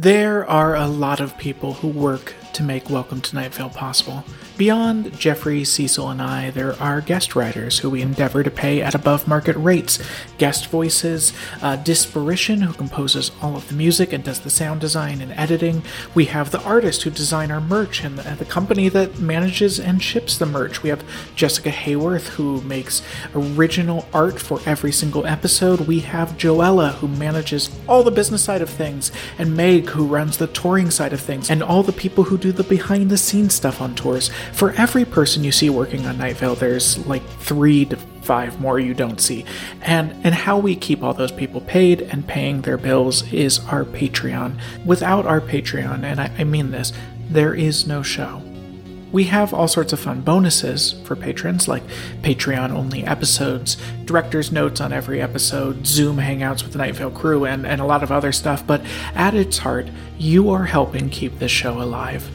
There are a lot of people who work to make Welcome to Night Vale possible. Beyond Jeffrey, Cecil, and I, there are guest writers who we endeavor to pay at above market rates. Guest voices, uh, Disparition, who composes all of the music and does the sound design and editing. We have the artist who design our merch and the, and the company that manages and ships the merch. We have Jessica Hayworth, who makes original art for every single episode. We have Joella, who manages all the business side of things, and Meg, who runs the touring side of things, and all the people who do the behind the scenes stuff on tours. For every person you see working on Night Vale, there's like three to five more you don't see. And and how we keep all those people paid and paying their bills is our Patreon. Without our Patreon, and I, I mean this, there is no show. We have all sorts of fun bonuses for patrons, like Patreon only episodes, director's notes on every episode, Zoom hangouts with the Night Vale crew, and, and a lot of other stuff. But at its heart, you are helping keep this show alive.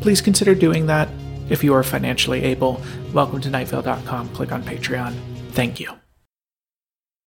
Please consider doing that if you are financially able. Welcome to nightvale.com. Click on Patreon. Thank you.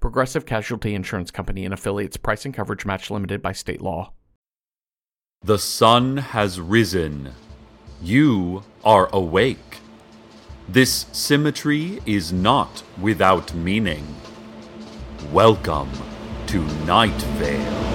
Progressive Casualty Insurance Company and affiliates. Price and coverage match limited by state law. The sun has risen. You are awake. This symmetry is not without meaning. Welcome to Night Vale.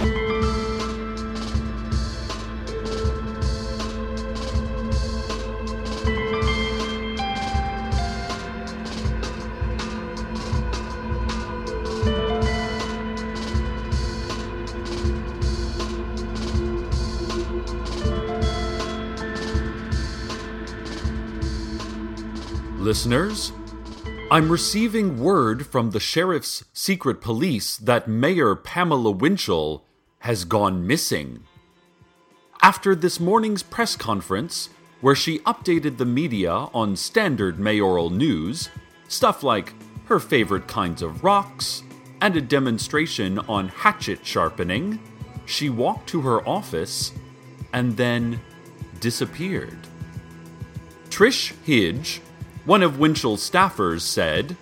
Listeners, I'm receiving word from the sheriff's secret police that Mayor Pamela Winchell has gone missing. After this morning's press conference, where she updated the media on standard mayoral news, stuff like her favorite kinds of rocks, and a demonstration on hatchet sharpening, she walked to her office and then disappeared. Trish Hidge, one of Winchell's staffers said,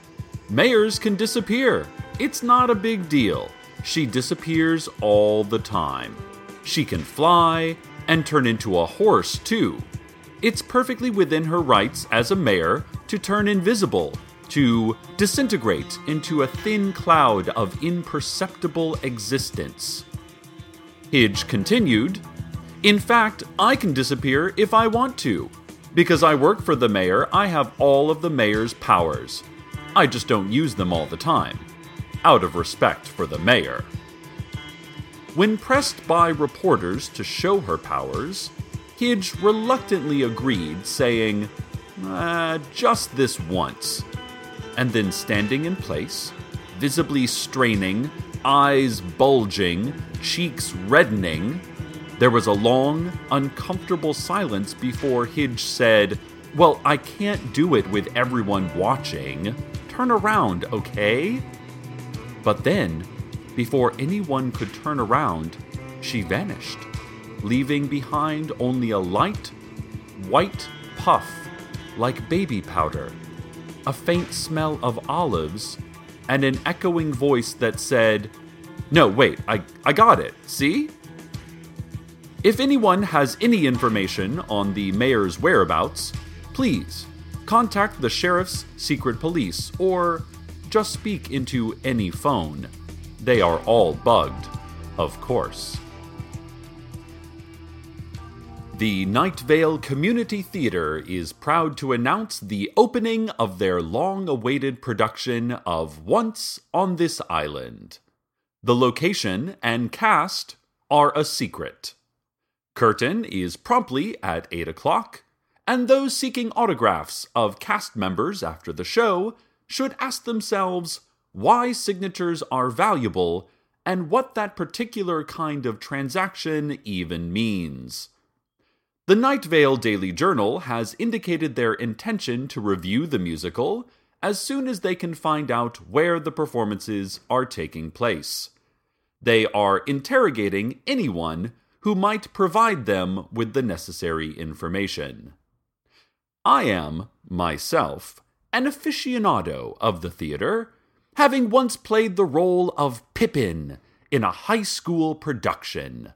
Mayors can disappear. It's not a big deal. She disappears all the time. She can fly and turn into a horse, too. It's perfectly within her rights as a mayor to turn invisible, to disintegrate into a thin cloud of imperceptible existence. Hidge continued, In fact, I can disappear if I want to. Because I work for the mayor, I have all of the mayor's powers. I just don't use them all the time, out of respect for the mayor. When pressed by reporters to show her powers, Hidge reluctantly agreed, saying, uh, just this once. And then standing in place, visibly straining, eyes bulging, cheeks reddening, there was a long, uncomfortable silence before Hidge said, Well, I can't do it with everyone watching. Turn around, okay? But then, before anyone could turn around, she vanished, leaving behind only a light, white puff like baby powder, a faint smell of olives, and an echoing voice that said, No, wait, I, I got it, see? If anyone has any information on the mayor's whereabouts, please contact the sheriff's secret police or just speak into any phone. They are all bugged, of course. The Night Vale Community Theater is proud to announce the opening of their long awaited production of Once on This Island. The location and cast are a secret. Curtain is promptly at 8 o'clock, and those seeking autographs of cast members after the show should ask themselves why signatures are valuable and what that particular kind of transaction even means. The Night Vale Daily Journal has indicated their intention to review the musical as soon as they can find out where the performances are taking place. They are interrogating anyone who might provide them with the necessary information. I am, myself, an aficionado of the theater, having once played the role of Pippin in a high school production.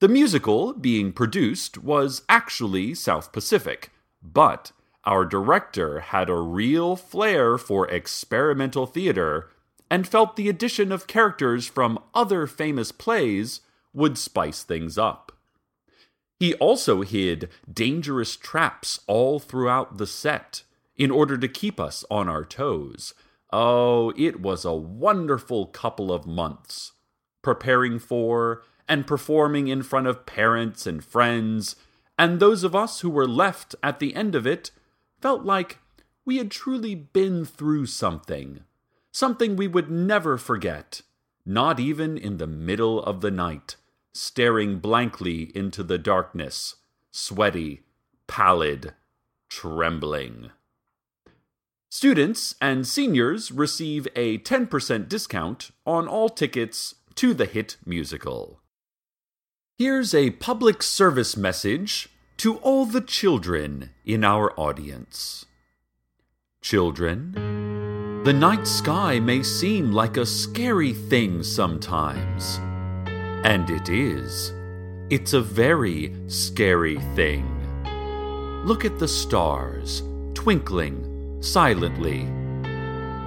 The musical being produced was actually South Pacific, but our director had a real flair for experimental theater and felt the addition of characters from other famous plays would spice things up. He also hid dangerous traps all throughout the set in order to keep us on our toes. Oh, it was a wonderful couple of months preparing for and performing in front of parents and friends, and those of us who were left at the end of it felt like we had truly been through something, something we would never forget, not even in the middle of the night, staring blankly into the darkness, sweaty, pallid, trembling. Students and seniors receive a 10% discount on all tickets to the hit musical. Here's a public service message to all the children in our audience. Children, the night sky may seem like a scary thing sometimes. And it is. It's a very scary thing. Look at the stars, twinkling silently.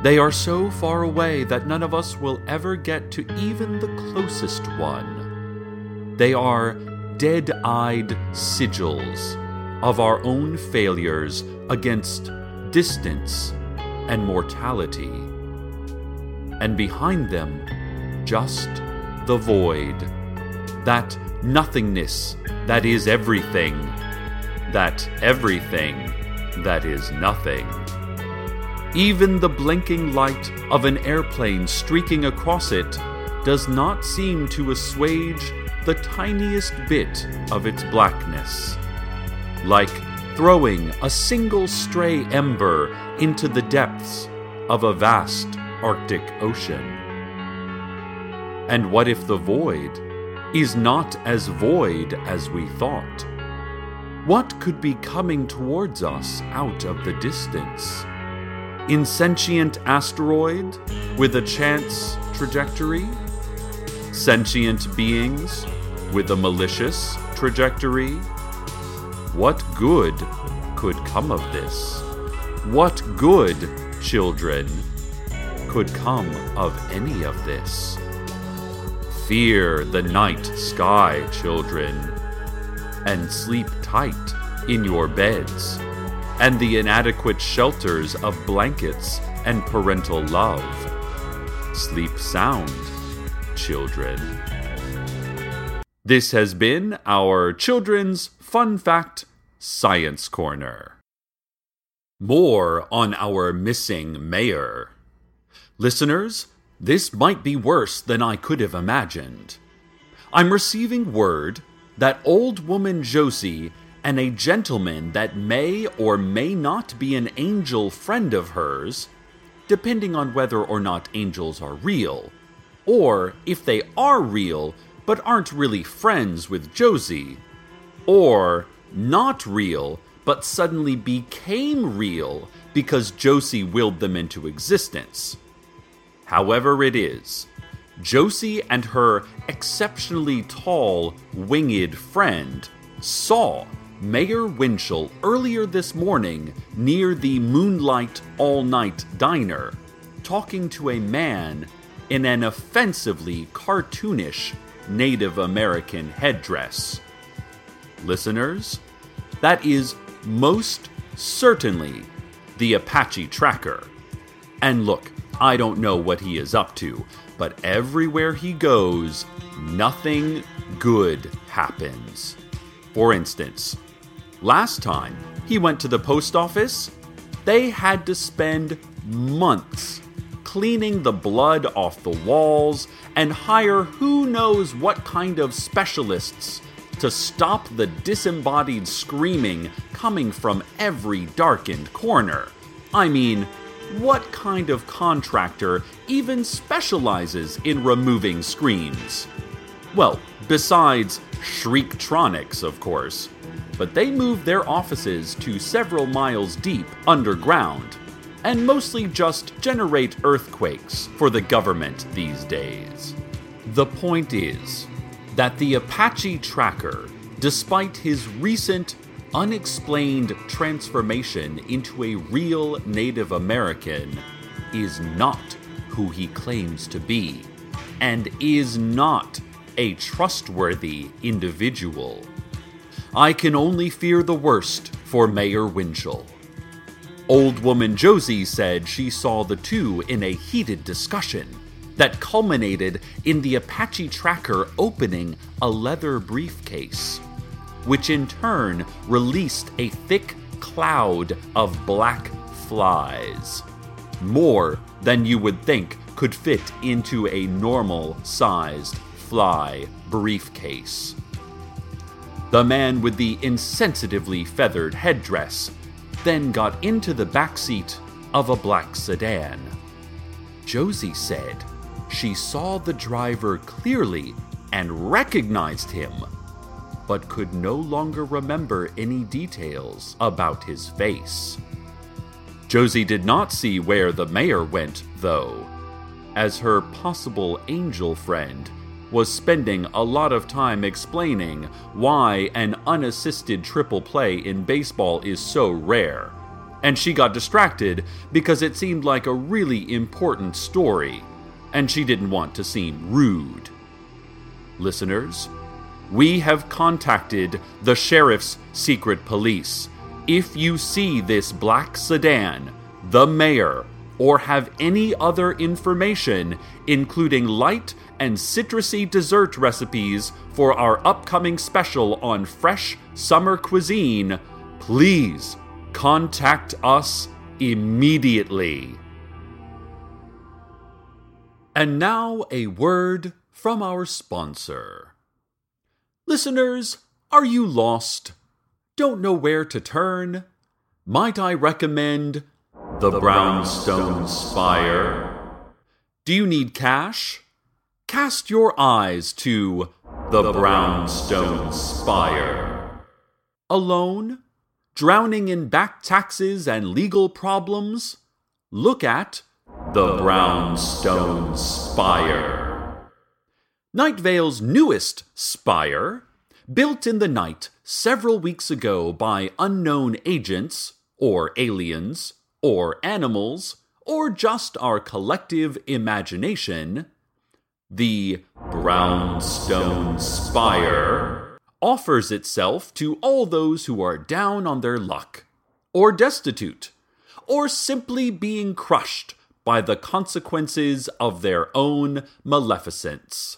They are so far away that none of us will ever get to even the closest one. They are dead eyed sigils of our own failures against distance and mortality. And behind them, just the void, that nothingness that is everything, that everything that is nothing. Even the blinking light of an airplane streaking across it does not seem to assuage the tiniest bit of its blackness, like throwing a single stray ember into the depths of a vast Arctic Ocean. And what if the void is not as void as we thought? What could be coming towards us out of the distance? Insentient asteroid with a chance trajectory? Sentient beings with a malicious trajectory? What good could come of this? What good, children, could come of any of this? Fear the night sky, children, and sleep tight in your beds, and the inadequate shelters of blankets and parental love. Sleep sound, children. This has been our Children's Fun Fact Science Corner. More on our missing mayor. Listeners, this might be worse than I could have imagined. I'm receiving word that old woman Josie and a gentleman that may or may not be an angel friend of hers, depending on whether or not angels are real, or if they are real, but aren't really friends with Josie. Or not real, but suddenly became real because Josie willed them into existence. However, it is, Josie and her exceptionally tall, winged friend saw Mayor Winchell earlier this morning near the Moonlight All Night Diner, talking to a man in an offensively cartoonish Native American headdress. Listeners, that is most certainly the Apache tracker. And look, I don't know what he is up to, but everywhere he goes, nothing good happens. For instance, last time he went to the post office, they had to spend months cleaning the blood off the walls and hire who knows what kind of specialists to stop the disembodied screaming coming from every darkened corner. I mean, what kind of contractor even specializes in removing screens? Well, besides Shriektronics, of course. But they moved their offices to several miles deep underground and mostly just generate earthquakes for the government these days. The point is that the Apache tracker, despite his recent unexplained transformation into a real Native American, is not who he claims to be, and is not a trustworthy individual. I can only fear the worst for Mayor Winchell. Old woman Josie said she saw the two in a heated discussion that culminated in the Apache tracker opening a leather briefcase, which in turn released a thick cloud of black flies. More than you would think could fit into a normal sized fly briefcase. The man with the insensitively feathered headdress then got into the back seat of a black sedan. Josie said she saw the driver clearly and recognized him, but could no longer remember any details about his face. Josie did not see where the mayor went, though, as her possible angel friend was spending a lot of time explaining why an unassisted triple play in baseball is so rare. And she got distracted because it seemed like a really important story, and she didn't want to seem rude. Listeners, we have contacted the sheriff's secret police. If you see this black sedan, the mayor, or have any other information, including light and citrusy dessert recipes for our upcoming special on fresh summer cuisine, please contact us immediately. And now a word from our sponsor. Listeners, are you lost? Don't know where to turn? Might I recommend the Brownstone Spire? Do you need cash? Cast your eyes to the Brownstone Spire. Alone? Drowning in back taxes and legal problems? Look at the Brownstone Spire. Night Vale's newest spire, built in the night several weeks ago by unknown agents, or aliens, or animals, or just our collective imagination, the Brownstone Spire offers itself to all those who are down on their luck, or destitute, or simply being crushed by the consequences of their own maleficence.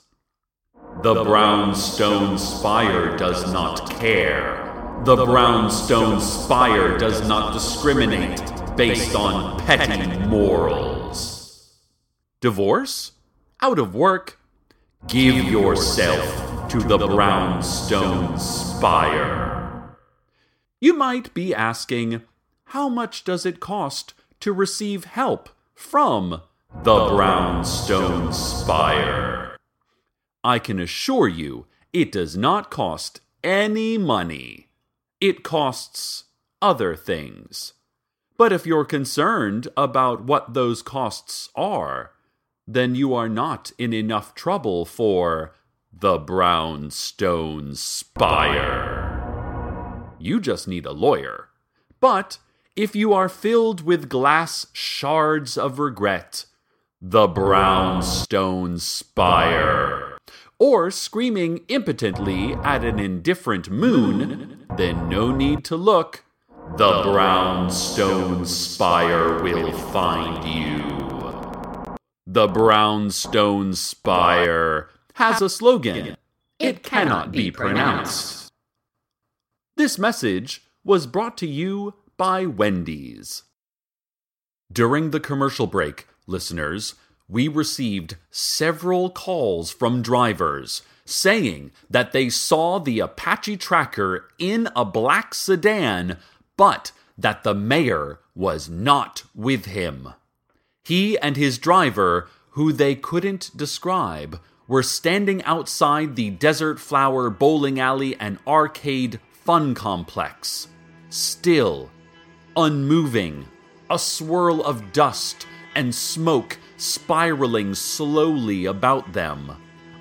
The Brownstone Spire does not care. The Brownstone Spire does not discriminate based on petty morals. Divorce? Out of work? Give yourself to the Brownstone Spire. You might be asking, how much does it cost to receive help from the Brownstone Spire? I can assure you it does not cost any money. It costs other things. But if you're concerned about what those costs are, then you are not in enough trouble for the Brownstone Spire. You just need a lawyer. But if you are filled with glass shards of regret, the Brownstone Spire, or screaming impotently at an indifferent moon, then no need to look. The Brownstone Spire will find you. The Brownstone Spire has a slogan. It cannot be pronounced. This message was brought to you by Wendy's. During the commercial break, listeners, we received several calls from drivers saying that they saw the Apache tracker in a black sedan, but that the mayor was not with him. He and his driver, who they couldn't describe, were standing outside the Desert Flower Bowling Alley and Arcade Fun Complex, still, unmoving, a swirl of dust and smoke spiraling slowly about them,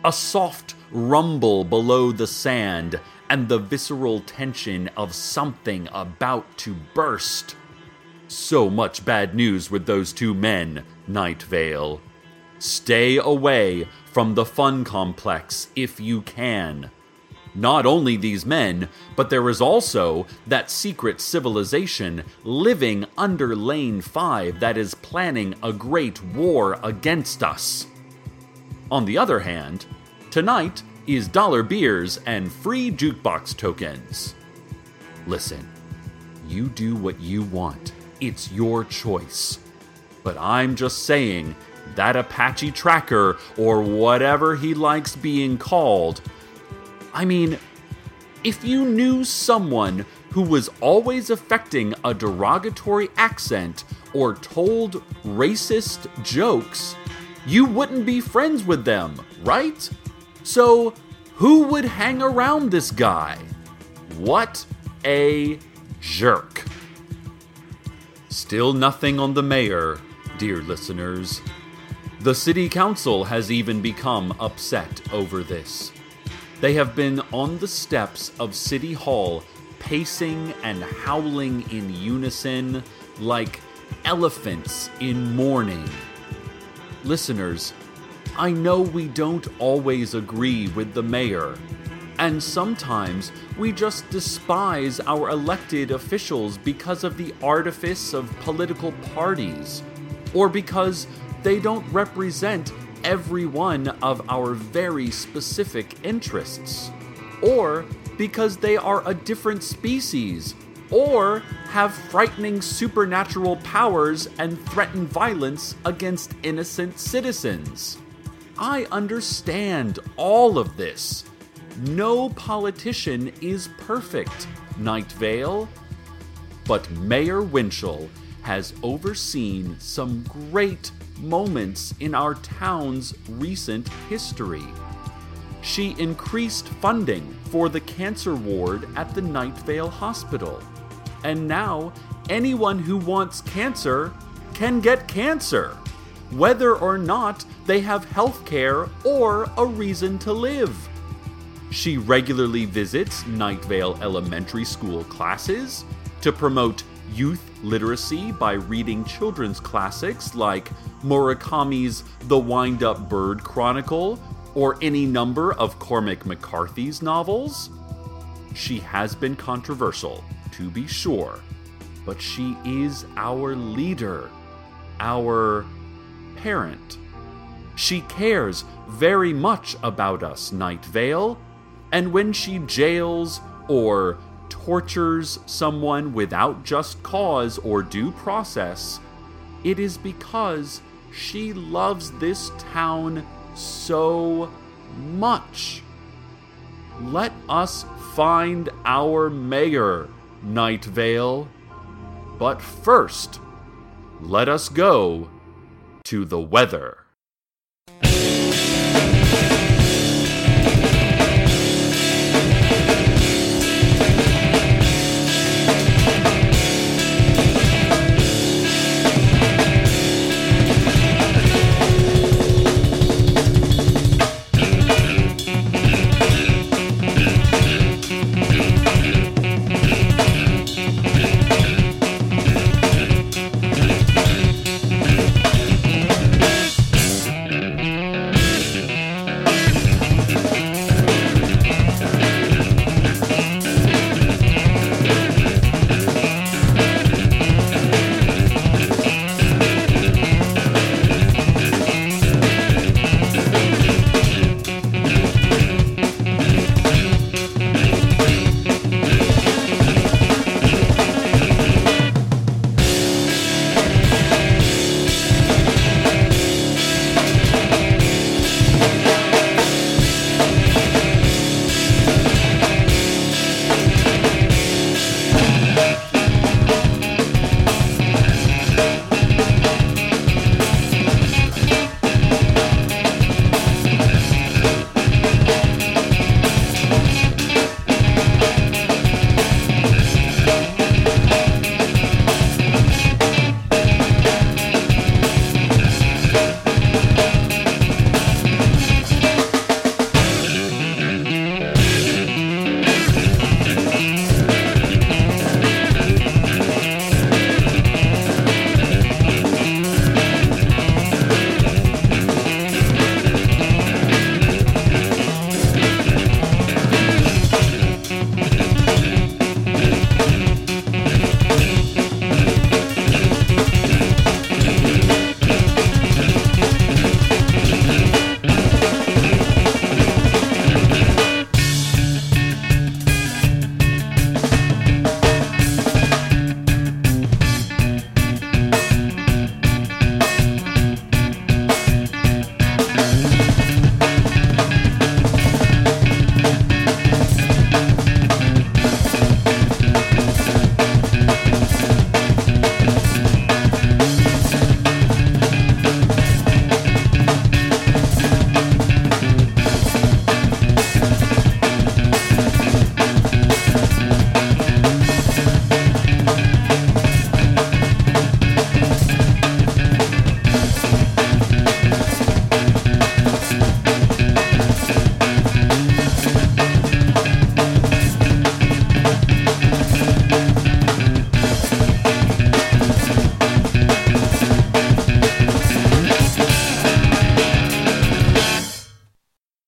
a soft rumble below the sand, and the visceral tension of something about to burst. So much bad news with those two men, Night Vale. Stay away from the fun complex if you can. Not only these men, but there is also that secret civilization living under Lane 5 that is planning a great war against us. On the other hand, tonight is dollar beers and free jukebox tokens. Listen, you do what you want, it's your choice. But I'm just saying that Apache tracker, or whatever he likes being called, I mean, if you knew someone who was always affecting a derogatory accent or told racist jokes, you wouldn't be friends with them, right? So, who would hang around this guy? What a jerk. Still nothing on the mayor, dear listeners. The city council has even become upset over this. They have been on the steps of City Hall, pacing and howling in unison like elephants in mourning. Listeners, I know we don't always agree with the mayor, and sometimes we just despise our elected officials because of the artifice of political parties, or because they don't represent every one of our very specific interests, or because they are a different species, or have frightening supernatural powers and threaten violence against innocent citizens. I understand all of this. No politician is perfect, Night Vale. But Mayor Winchell has overseen some great moments in our town's recent history. She increased funding for the cancer ward at the Night Vale Hospital. And now, anyone who wants cancer can get cancer, whether or not they have health care or a reason to live. She regularly visits Night Vale Elementary School classes to promote youth literacy by reading children's classics like Murakami's The Wind Up Bird Chronicle or any number of Cormac McCarthy's novels. She has been controversial, to be sure, but she is our leader, our parent. She cares very much about us, Night Vale, and when she jails or tortures someone without just cause or due process, it is because she loves this town so much. Let us find our mayor, Night Vale. But first, let us go to the weather.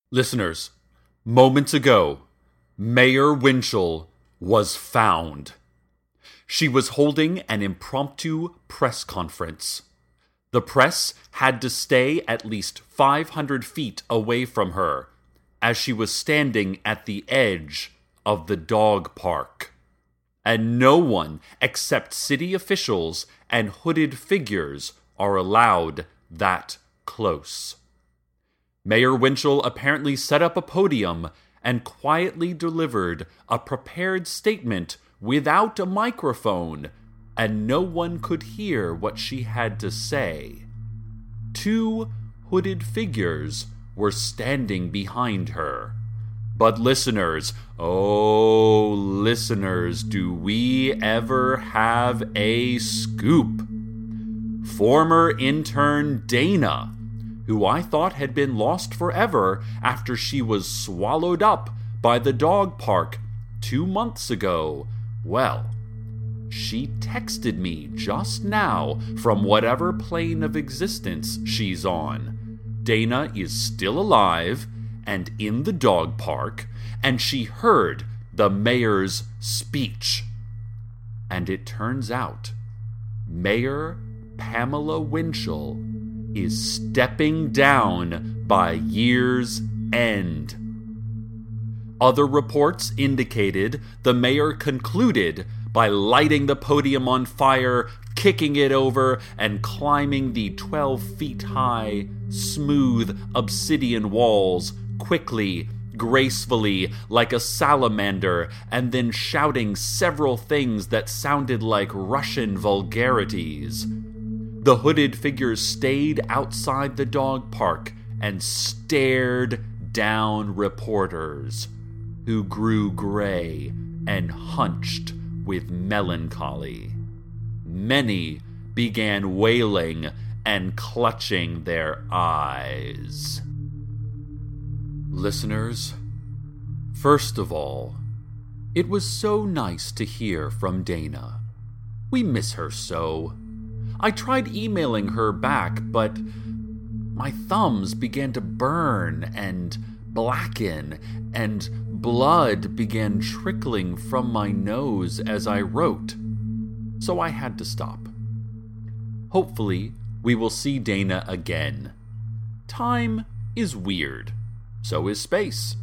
Listeners, moments ago, Mayor Winchell was found. She was holding an impromptu press conference. The press had to stay at least 500 feet away from her as she was standing at the edge of the dog park. And no one except city officials and hooded figures are allowed that close. Mayor Winchell apparently set up a podium and quietly delivered a prepared statement without a microphone, and no one could hear what she had to say. Two hooded figures were standing behind her. But listeners, oh, listeners, do we ever have a scoop? Former intern Dana, who I thought had been lost forever after she was swallowed up by the dog park two months ago, well, she texted me just now from whatever plane of existence she's on. Dana is still alive and in the dog park, and she heard the mayor's speech. And it turns out Mayor Pamela Winchell is stepping down by year's end. Other reports indicated the mayor concluded by lighting the podium on fire, kicking it over, and climbing the 12 feet high, smooth obsidian walls quickly, gracefully, like a salamander, and then shouting several things that sounded like Russian vulgarities. The hooded figures stayed outside the dog park and stared down reporters who grew gray and hunched with melancholy. Many began wailing and clutching their eyes. Listeners, first of all, it was so nice to hear from Dana. We miss her so. I tried emailing her back, but my thumbs began to burn and blacken, and blood began trickling from my nose as I wrote. So I had to stop. Hopefully, we will see Dana again. Time is weird, so is space.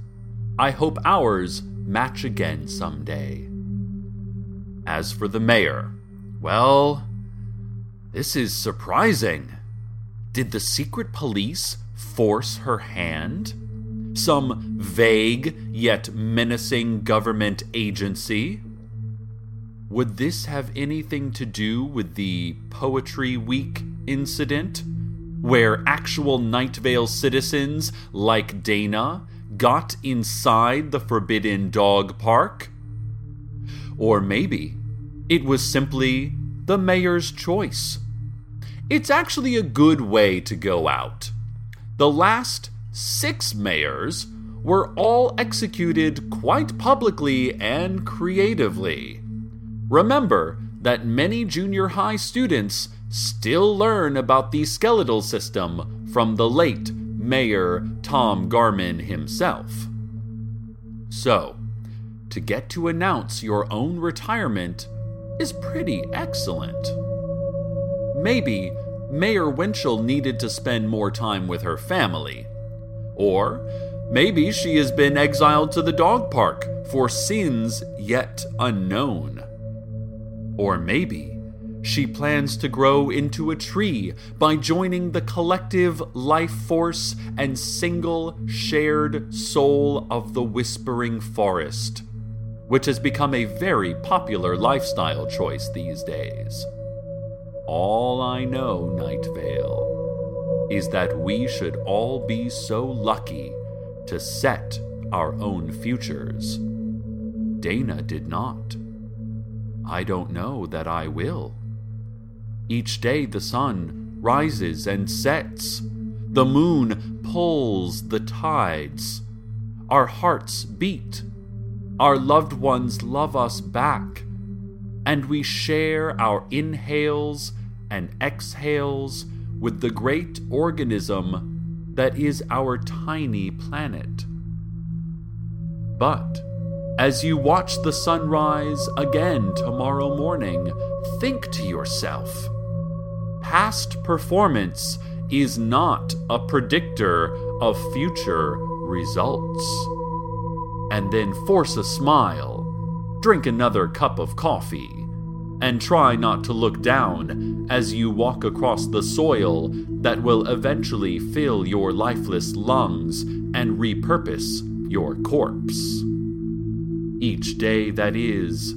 I hope ours match again someday. As for the mayor, well, this is surprising. Did the secret police force her hand? some vague yet menacing government agency? Would this have anything to do with the Poetry Week incident, where actual Night Vale citizens like Dana got inside the Forbidden Dog Park? Or maybe it was simply the mayor's choice. It's actually a good way to go out. The last six mayors were all executed quite publicly and creatively. Remember that many junior high students still learn about the skeletal system from the late Mayor Tom Garman himself. So, to get to announce your own retirement is pretty excellent. Maybe Mayor Winchell needed to spend more time with her family or maybe she has been exiled to the dog park for sins yet unknown. Or maybe she plans to grow into a tree by joining the collective life force and single shared soul of the Whispering Forest, which has become a very popular lifestyle choice these days. All I know, Night Vale is that we should all be so lucky to set our own futures. Dana did not. I don't know that I will. Each day the sun rises and sets, the moon pulls the tides. Our hearts beat, our loved ones love us back, and we share our inhales and exhales with the great organism that is our tiny planet. But as you watch the sunrise again tomorrow morning, think to yourself past performance is not a predictor of future results. And then force a smile, drink another cup of coffee, and try not to look down as you walk across the soil that will eventually fill your lifeless lungs and repurpose your corpse. Each day that is,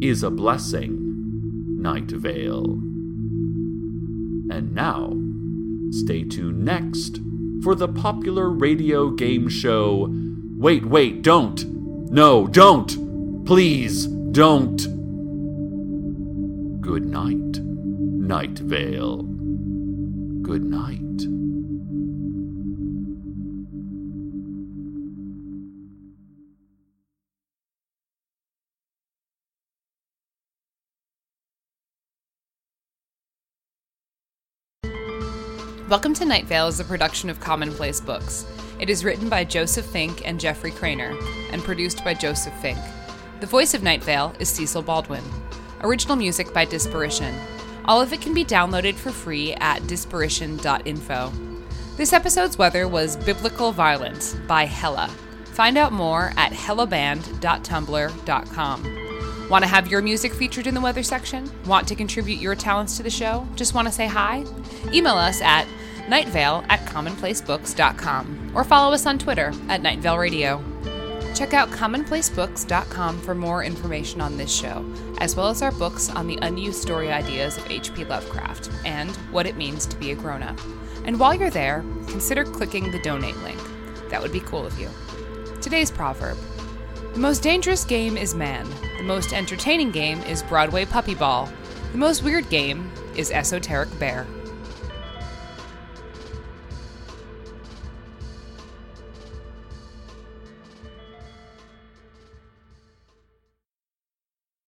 is a blessing, Night Vale. And now, stay tuned next for the popular radio game show. Wait, wait, don't! No, don't! Please, don't! Good night, Night Vale. Good night. Welcome to Night Vale is a production of Commonplace Books. It is written by Joseph Fink and Jeffrey Cranor, and produced by Joseph Fink. The voice of Night Vale is Cecil Baldwin. Original music by Disparition. All of it can be downloaded for free at disparition.info. This episode's weather was Biblical Violence by Hella. Find out more at hellaband.tumblr.com. Want to have your music featured in the weather section? Want to contribute your talents to the show? Just want to say hi? Email us at nightvale at commonplacebooks.com or follow us on Twitter at Nightvale Radio. Check out commonplacebooks.com for more information on this show, as well as our books on the unused story ideas of H.P. Lovecraft and what it means to be a grown up. And while you're there, consider clicking the donate link. That would be cool of you. Today's proverb The most dangerous game is man, the most entertaining game is Broadway Puppy Ball, the most weird game is Esoteric Bear.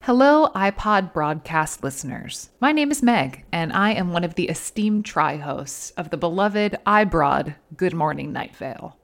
Hello, iPod broadcast listeners. My name is Meg, and I am one of the esteemed tri hosts of the beloved iBroad Good Morning Night Vale.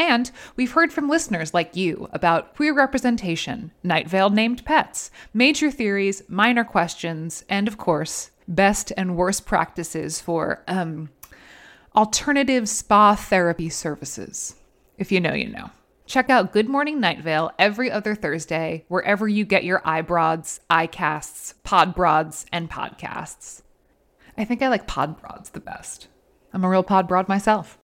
And we've heard from listeners like you about queer representation, Night Vale named pets, major theories, minor questions, and of course, best and worst practices for um, alternative spa therapy services. If you know, you know. Check out Good Morning Night Vale every other Thursday, wherever you get your iBroads, iCasts, Podbroads, and podcasts. I think I like Podbroads the best. I'm a real Podbroad myself.